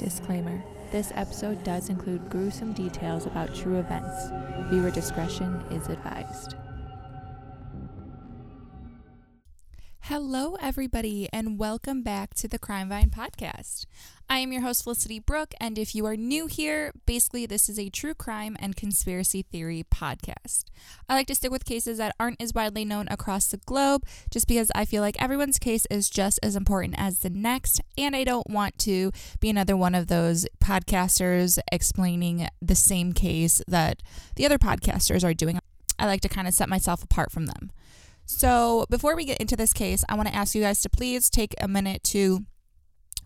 Disclaimer This episode does include gruesome details about true events. Viewer discretion is advised. Hello, everybody, and welcome back to the Crime Vine podcast. I am your host, Felicity Brooke, and if you are new here, basically, this is a true crime and conspiracy theory podcast. I like to stick with cases that aren't as widely known across the globe just because I feel like everyone's case is just as important as the next, and I don't want to be another one of those podcasters explaining the same case that the other podcasters are doing. I like to kind of set myself apart from them. So, before we get into this case, I want to ask you guys to please take a minute to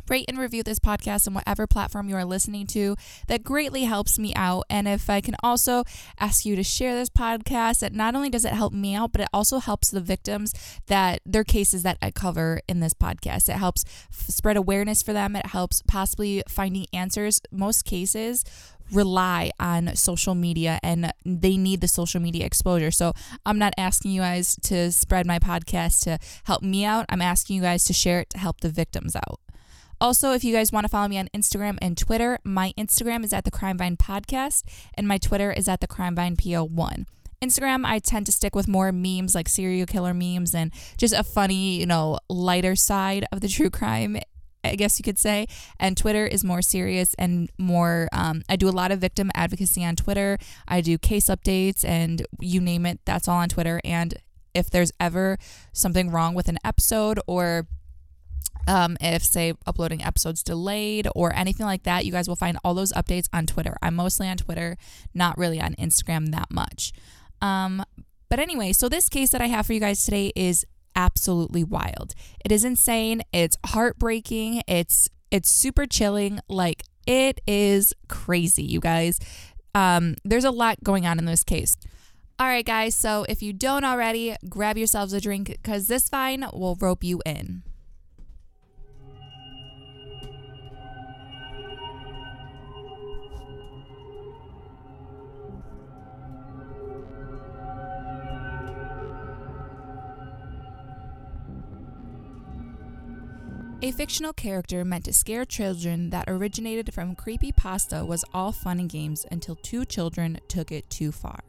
rate and review this podcast on whatever platform you are listening to. That greatly helps me out. And if I can also ask you to share this podcast, that not only does it help me out, but it also helps the victims that their cases that I cover in this podcast. It helps f- spread awareness for them. It helps possibly finding answers. Most cases rely on social media and they need the social media exposure. So I'm not asking you guys to spread my podcast to help me out. I'm asking you guys to share it to help the victims out. Also, if you guys want to follow me on Instagram and Twitter, my Instagram is at the Crime Vine Podcast and my Twitter is at the Crime Vine PO1. Instagram, I tend to stick with more memes like serial killer memes and just a funny, you know, lighter side of the true crime I guess you could say. And Twitter is more serious and more, um, I do a lot of victim advocacy on Twitter. I do case updates and you name it, that's all on Twitter. And if there's ever something wrong with an episode or um, if, say, uploading episodes delayed or anything like that, you guys will find all those updates on Twitter. I'm mostly on Twitter, not really on Instagram that much. Um, but anyway, so this case that I have for you guys today is absolutely wild. It is insane. It's heartbreaking. It's it's super chilling. Like it is crazy, you guys. Um, there's a lot going on in this case. All right, guys. So if you don't already, grab yourselves a drink because this vine will rope you in. A fictional character meant to scare children that originated from creepy pasta was all fun and games until two children took it too far.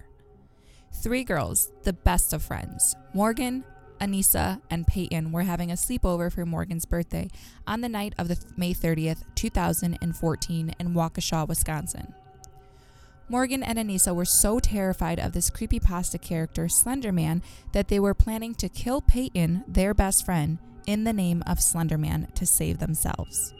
Three girls, the best of friends, Morgan, Anissa, and Peyton, were having a sleepover for Morgan's birthday on the night of the May 30th, 2014, in Waukesha, Wisconsin. Morgan and Anissa were so terrified of this creepy pasta character, Slenderman, that they were planning to kill Peyton, their best friend, in the name of Slenderman to save themselves.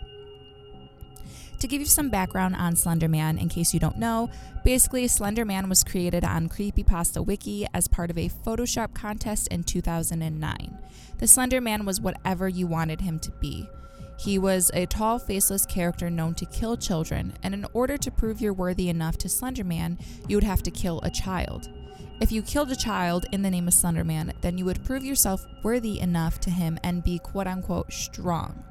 To give you some background on Slenderman, in case you don't know, basically, Slenderman was created on Creepypasta Wiki as part of a Photoshop contest in 2009. The Slenderman was whatever you wanted him to be. He was a tall, faceless character known to kill children, and in order to prove you're worthy enough to Slenderman, you would have to kill a child. If you killed a child in the name of Slenderman, then you would prove yourself worthy enough to him and be quote unquote strong.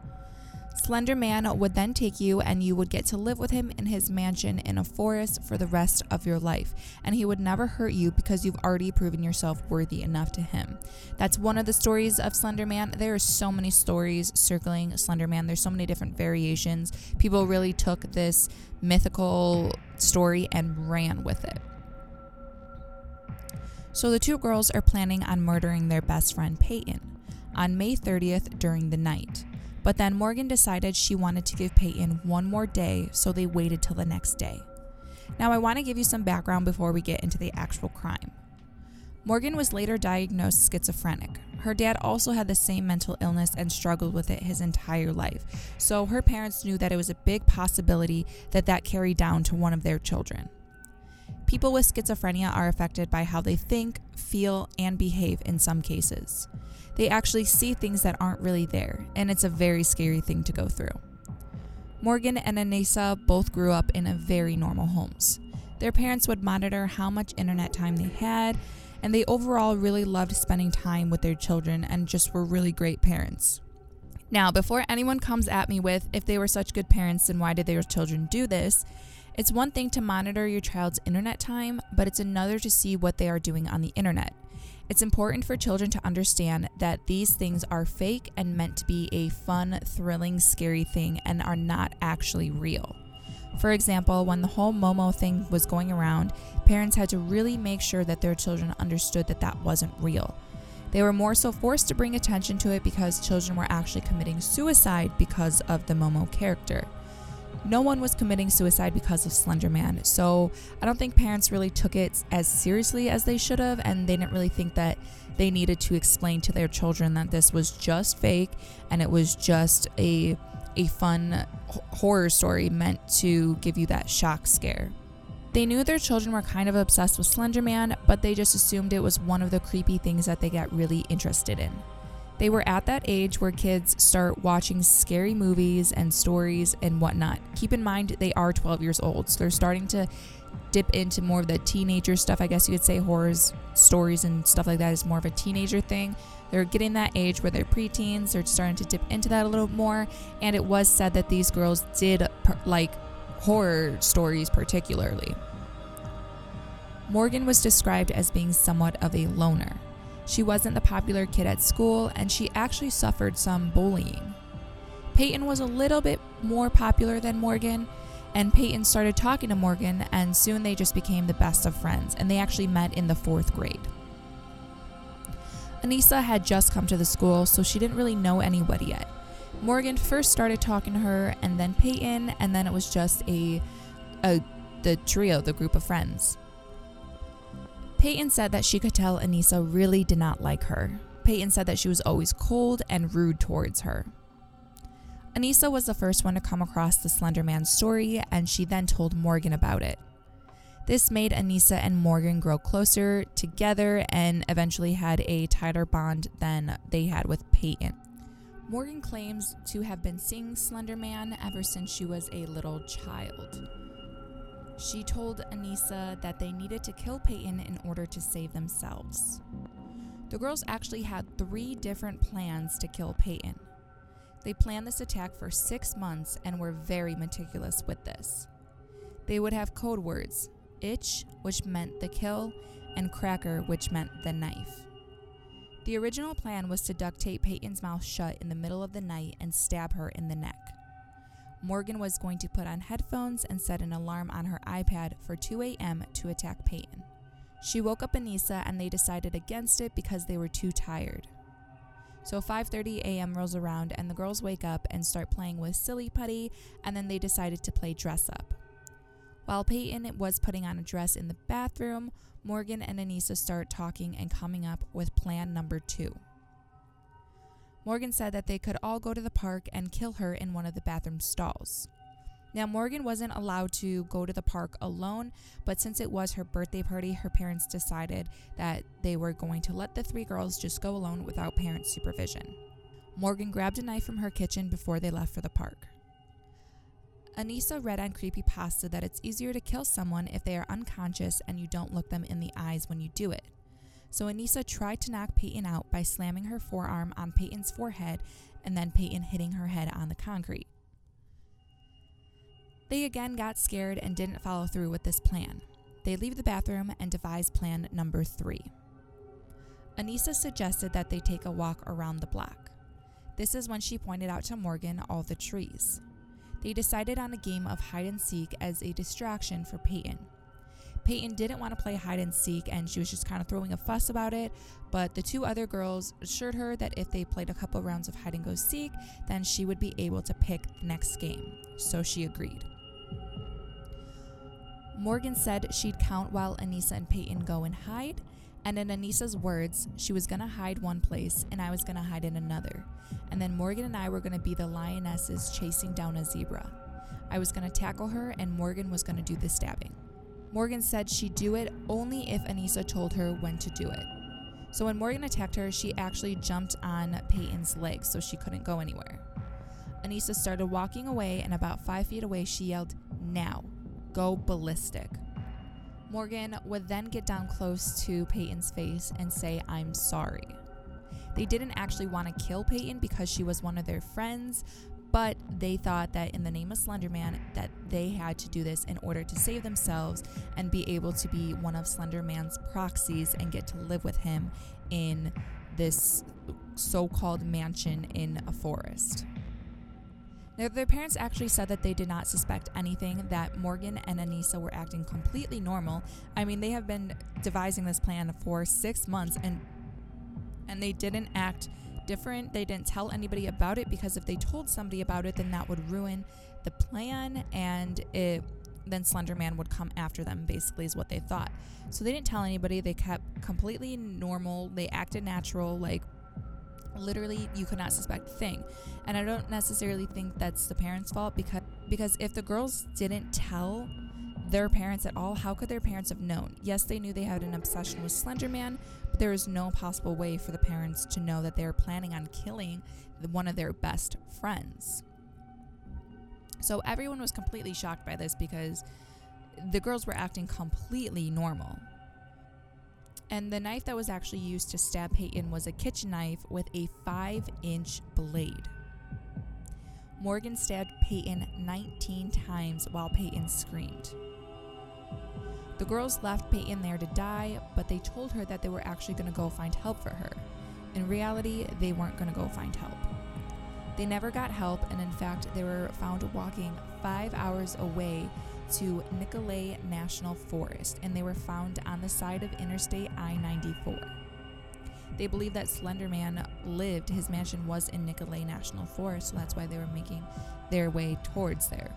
Slenderman would then take you and you would get to live with him in his mansion in a forest for the rest of your life. And he would never hurt you because you've already proven yourself worthy enough to him. That's one of the stories of Slenderman. There are so many stories circling Slenderman, there's so many different variations. People really took this mythical story and ran with it. So the two girls are planning on murdering their best friend Peyton on May 30th during the night. But then Morgan decided she wanted to give Peyton one more day, so they waited till the next day. Now, I want to give you some background before we get into the actual crime. Morgan was later diagnosed schizophrenic. Her dad also had the same mental illness and struggled with it his entire life, so her parents knew that it was a big possibility that that carried down to one of their children. People with schizophrenia are affected by how they think, feel, and behave in some cases. They actually see things that aren't really there, and it's a very scary thing to go through. Morgan and Anissa both grew up in a very normal homes. Their parents would monitor how much internet time they had, and they overall really loved spending time with their children and just were really great parents. Now, before anyone comes at me with, if they were such good parents, then why did their children do this? It's one thing to monitor your child's internet time, but it's another to see what they are doing on the internet. It's important for children to understand that these things are fake and meant to be a fun, thrilling, scary thing and are not actually real. For example, when the whole Momo thing was going around, parents had to really make sure that their children understood that that wasn't real. They were more so forced to bring attention to it because children were actually committing suicide because of the Momo character. No one was committing suicide because of Slender Man, so I don't think parents really took it as seriously as they should have, and they didn't really think that they needed to explain to their children that this was just fake and it was just a a fun horror story meant to give you that shock scare. They knew their children were kind of obsessed with Slender Man, but they just assumed it was one of the creepy things that they got really interested in. They were at that age where kids start watching scary movies and stories and whatnot. Keep in mind, they are 12 years old, so they're starting to dip into more of the teenager stuff. I guess you could say horrors, stories, and stuff like that is more of a teenager thing. They're getting that age where they're preteens, they're starting to dip into that a little more. And it was said that these girls did like horror stories particularly. Morgan was described as being somewhat of a loner. She wasn't the popular kid at school, and she actually suffered some bullying. Peyton was a little bit more popular than Morgan, and Peyton started talking to Morgan, and soon they just became the best of friends, and they actually met in the fourth grade. Anissa had just come to the school, so she didn't really know anybody yet. Morgan first started talking to her, and then Peyton, and then it was just a, a the trio, the group of friends. Peyton said that she could tell Anissa really did not like her. Peyton said that she was always cold and rude towards her. Anissa was the first one to come across the Slender Man story, and she then told Morgan about it. This made Anissa and Morgan grow closer together and eventually had a tighter bond than they had with Peyton. Morgan claims to have been seeing Slender Man ever since she was a little child. She told Anissa that they needed to kill Peyton in order to save themselves. The girls actually had three different plans to kill Peyton. They planned this attack for six months and were very meticulous with this. They would have code words itch, which meant the kill, and cracker, which meant the knife. The original plan was to duct tape Peyton's mouth shut in the middle of the night and stab her in the neck. Morgan was going to put on headphones and set an alarm on her iPad for 2 a.m. to attack Peyton. She woke up Anissa and they decided against it because they were too tired. So 5:30 a.m. rolls around and the girls wake up and start playing with silly putty and then they decided to play dress up. While Peyton was putting on a dress in the bathroom, Morgan and Anissa start talking and coming up with plan number 2. Morgan said that they could all go to the park and kill her in one of the bathroom stalls. Now, Morgan wasn't allowed to go to the park alone, but since it was her birthday party, her parents decided that they were going to let the three girls just go alone without parent supervision. Morgan grabbed a knife from her kitchen before they left for the park. Anissa read on Creepypasta that it's easier to kill someone if they are unconscious and you don't look them in the eyes when you do it so Anissa tried to knock Peyton out by slamming her forearm on Peyton's forehead and then Peyton hitting her head on the concrete. They again got scared and didn't follow through with this plan. They leave the bathroom and devise plan number three. Anissa suggested that they take a walk around the block. This is when she pointed out to Morgan all the trees. They decided on a game of hide and seek as a distraction for Peyton. Peyton didn't want to play hide and seek and she was just kind of throwing a fuss about it. But the two other girls assured her that if they played a couple rounds of hide and go seek, then she would be able to pick the next game. So she agreed. Morgan said she'd count while Anissa and Peyton go and hide. And in Anissa's words, she was going to hide one place and I was going to hide in another. And then Morgan and I were going to be the lionesses chasing down a zebra. I was going to tackle her and Morgan was going to do the stabbing. Morgan said she'd do it only if Anissa told her when to do it. So when Morgan attacked her, she actually jumped on Peyton's legs so she couldn't go anywhere. Anissa started walking away, and about five feet away, she yelled, Now, go ballistic. Morgan would then get down close to Peyton's face and say, I'm sorry. They didn't actually want to kill Peyton because she was one of their friends, But they thought that in the name of Slenderman that they had to do this in order to save themselves and be able to be one of Slenderman's proxies and get to live with him in this so-called mansion in a forest. Now, their parents actually said that they did not suspect anything, that Morgan and Anissa were acting completely normal. I mean, they have been devising this plan for six months and and they didn't act different. They didn't tell anybody about it because if they told somebody about it, then that would ruin the plan and it then Slenderman would come after them, basically, is what they thought. So they didn't tell anybody. They kept completely normal. They acted natural, like literally you could not suspect a thing. And I don't necessarily think that's the parents' fault because because if the girls didn't tell their parents at all, how could their parents have known? Yes, they knew they had an obsession with Slenderman, but there is no possible way for the parents to know that they are planning on killing one of their best friends. So everyone was completely shocked by this because the girls were acting completely normal. And the knife that was actually used to stab Peyton was a kitchen knife with a 5 inch blade. Morgan stabbed Peyton 19 times while Peyton screamed. The girls left Peyton there to die, but they told her that they were actually going to go find help for her. In reality, they weren't going to go find help. They never got help, and in fact, they were found walking five hours away to Nicolet National Forest, and they were found on the side of Interstate I 94. They believe that Slenderman lived, his mansion was in Nicolet National Forest, so that's why they were making their way towards there.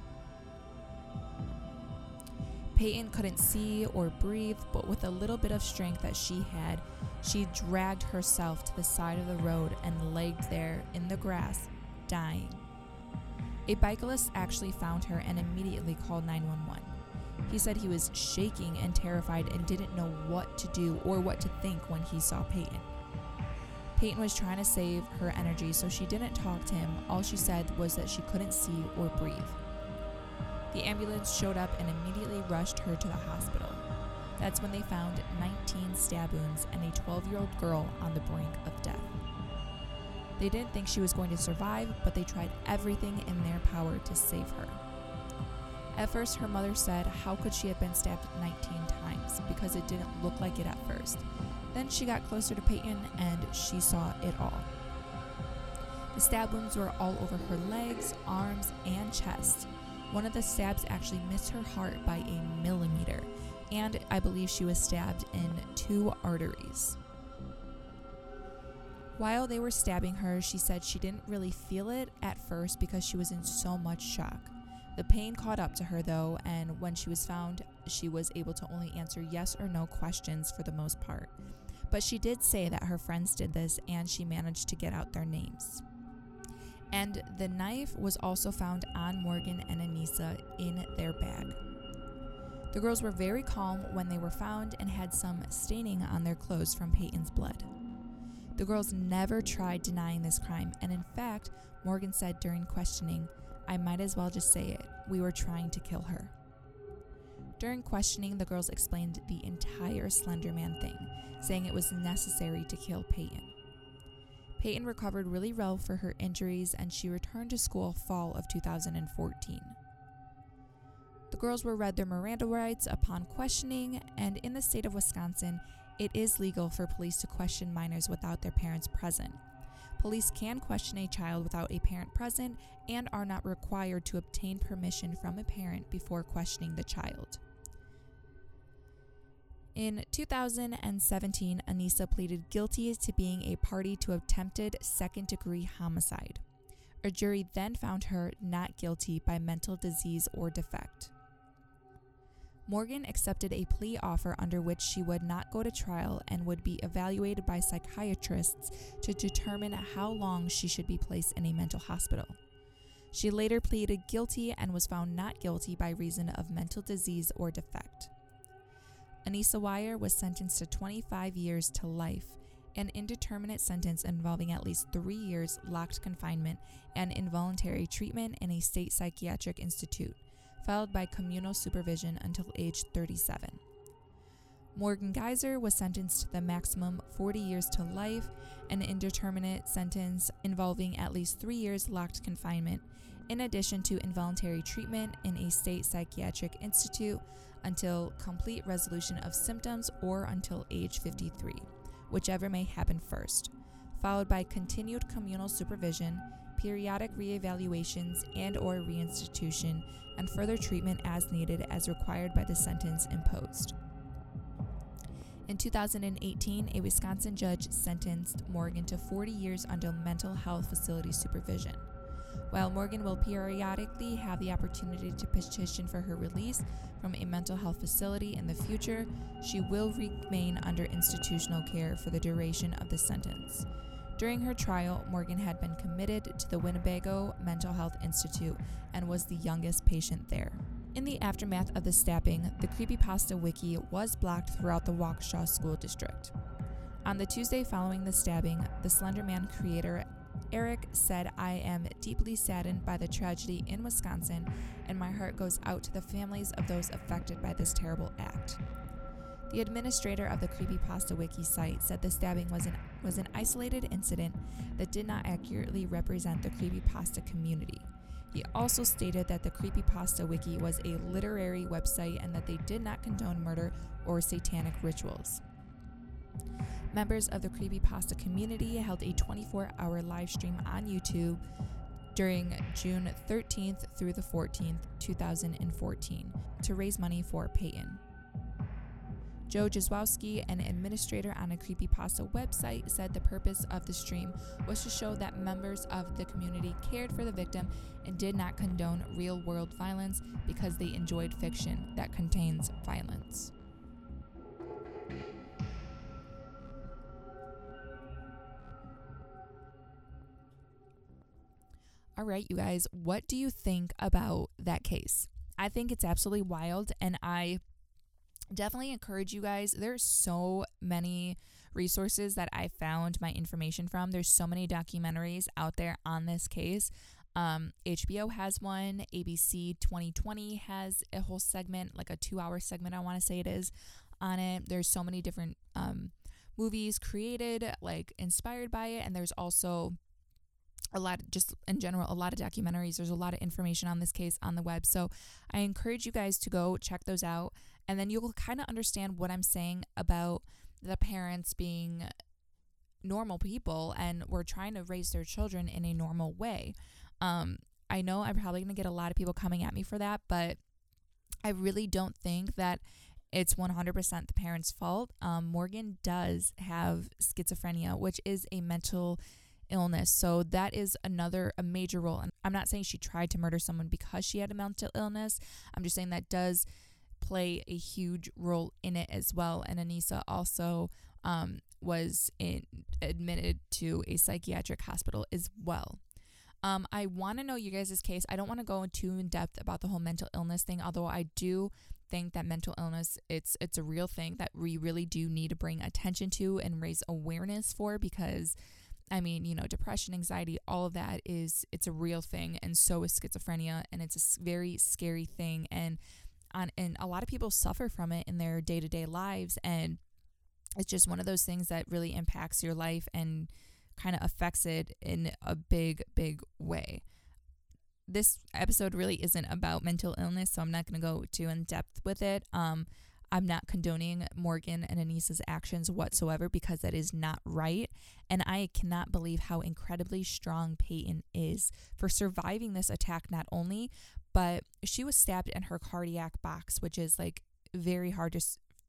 Peyton couldn't see or breathe, but with a little bit of strength that she had, she dragged herself to the side of the road and laid there in the grass, dying. A bicyclist actually found her and immediately called 911. He said he was shaking and terrified and didn't know what to do or what to think when he saw Peyton. Peyton was trying to save her energy, so she didn't talk to him. All she said was that she couldn't see or breathe. The ambulance showed up and immediately rushed her to the hospital. That's when they found 19 stab wounds and a 12 year old girl on the brink of death. They didn't think she was going to survive, but they tried everything in their power to save her. At first, her mother said, How could she have been stabbed 19 times? Because it didn't look like it at first. Then she got closer to Peyton and she saw it all. The stab wounds were all over her legs, arms, and chest. One of the stabs actually missed her heart by a millimeter, and I believe she was stabbed in two arteries. While they were stabbing her, she said she didn't really feel it at first because she was in so much shock. The pain caught up to her though, and when she was found, she was able to only answer yes or no questions for the most part. But she did say that her friends did this and she managed to get out their names. And the knife was also found on Morgan and Anissa in their bag. The girls were very calm when they were found and had some staining on their clothes from Peyton's blood. The girls never tried denying this crime, and in fact, Morgan said during questioning, I might as well just say it. We were trying to kill her. During questioning, the girls explained the entire Slenderman thing, saying it was necessary to kill Peyton. Peyton recovered really well for her injuries and she returned to school fall of 2014. The girls were read their Miranda rights upon questioning, and in the state of Wisconsin, it is legal for police to question minors without their parents present. Police can question a child without a parent present and are not required to obtain permission from a parent before questioning the child. In 2017, Anissa pleaded guilty to being a party to attempted second degree homicide. A jury then found her not guilty by mental disease or defect. Morgan accepted a plea offer under which she would not go to trial and would be evaluated by psychiatrists to determine how long she should be placed in a mental hospital. She later pleaded guilty and was found not guilty by reason of mental disease or defect. Anissa Weier was sentenced to 25 years to life, an indeterminate sentence involving at least three years locked confinement and involuntary treatment in a state psychiatric institute followed by communal supervision until age 37. Morgan Geyser was sentenced to the maximum 40 years to life, an indeterminate sentence involving at least three years locked confinement, in addition to involuntary treatment in a state psychiatric institute until complete resolution of symptoms or until age 53, whichever may happen first, followed by continued communal supervision, periodic reevaluations and or reinstitution, and further treatment as needed as required by the sentence imposed. In 2018, a Wisconsin judge sentenced Morgan to 40 years under mental health facility supervision. While Morgan will periodically have the opportunity to petition for her release from a mental health facility in the future, she will remain under institutional care for the duration of the sentence. During her trial, Morgan had been committed to the Winnebago Mental Health Institute and was the youngest patient there. In the aftermath of the stabbing, the Creepypasta wiki was blocked throughout the Waukesha School District. On the Tuesday following the stabbing, the Slenderman creator Eric said, I am deeply saddened by the tragedy in Wisconsin, and my heart goes out to the families of those affected by this terrible act. The administrator of the Creepypasta Wiki site said the stabbing was an, was an isolated incident that did not accurately represent the creepypasta community. He also stated that the Creepypasta Wiki was a literary website and that they did not condone murder or satanic rituals. Members of the Creepypasta community held a 24 hour live stream on YouTube during June 13th through the 14th, 2014, to raise money for Peyton. Joe Jazwowski, an administrator on a Creepypasta website, said the purpose of the stream was to show that members of the community cared for the victim and did not condone real world violence because they enjoyed fiction that contains violence. All right, you guys, what do you think about that case? I think it's absolutely wild, and I definitely encourage you guys. There's so many resources that I found my information from. There's so many documentaries out there on this case. Um, HBO has one. ABC 2020 has a whole segment, like a two hour segment, I want to say it is, on it. There's so many different um, movies created, like inspired by it. And there's also a lot just in general a lot of documentaries there's a lot of information on this case on the web so i encourage you guys to go check those out and then you'll kind of understand what I'm saying about the parents being normal people and we're trying to raise their children in a normal way. Um, I know I'm probably going to get a lot of people coming at me for that, but I really don't think that it's 100% the parents' fault. Um, Morgan does have schizophrenia, which is a mental illness. So that is another a major role. And I'm not saying she tried to murder someone because she had a mental illness. I'm just saying that does play a huge role in it as well. And Anissa also um, was in, admitted to a psychiatric hospital as well. Um, I want to know you guys' case. I don't want to go too in depth about the whole mental illness thing, although I do think that mental illness it's it's a real thing that we really do need to bring attention to and raise awareness for because I mean, you know, depression, anxiety, all of that is it's a real thing and so is schizophrenia and it's a very scary thing and on and a lot of people suffer from it in their day-to-day lives and it's just one of those things that really impacts your life and kind of affects it in a big big way. This episode really isn't about mental illness so i'm not going to go too in depth with it. Um I'm not condoning Morgan and Anissa's actions whatsoever because that is not right. And I cannot believe how incredibly strong Peyton is for surviving this attack, not only, but she was stabbed in her cardiac box, which is like very hard to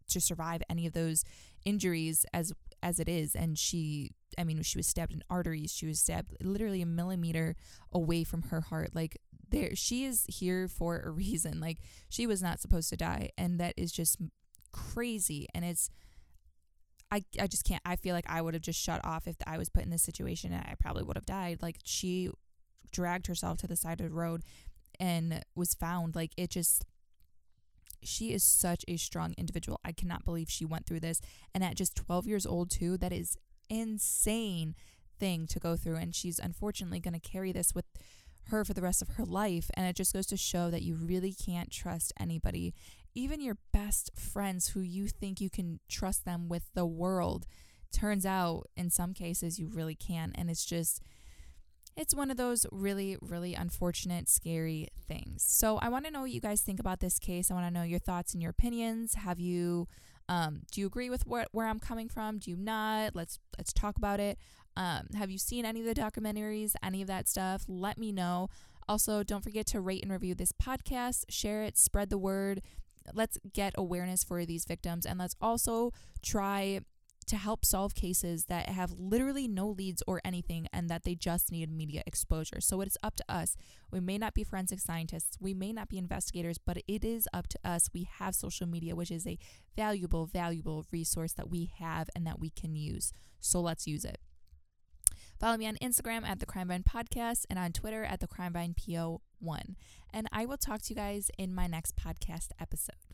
to survive any of those injuries as as it is. And she I mean she was stabbed in arteries. She was stabbed literally a millimeter away from her heart. Like there she is here for a reason like she was not supposed to die and that is just crazy and it's I, I just can't I feel like I would have just shut off if I was put in this situation and I probably would have died like she dragged herself to the side of the road and was found. Like it just she is such a strong individual. I cannot believe she went through this. And at just 12 years old, too, that is insane thing to go through. And she's unfortunately going to carry this with her for the rest of her life. And it just goes to show that you really can't trust anybody, even your best friends who you think you can trust them with the world. Turns out, in some cases, you really can't. And it's just, it's one of those really, really unfortunate, scary things. So I want to know what you guys think about this case. I want to know your thoughts and your opinions. Have you, um, do you agree with what, where I'm coming from? Do you not? Let's let's talk about it. Um, have you seen any of the documentaries, any of that stuff? Let me know. Also, don't forget to rate and review this podcast, share it, spread the word. Let's get awareness for these victims, and let's also try to help solve cases that have literally no leads or anything and that they just need media exposure. So it's up to us. We may not be forensic scientists, we may not be investigators, but it is up to us. We have social media, which is a valuable, valuable resource that we have and that we can use. So let's use it. Follow me on Instagram at the Crimevine Podcast and on Twitter at the Crimevine PO1. And I will talk to you guys in my next podcast episode.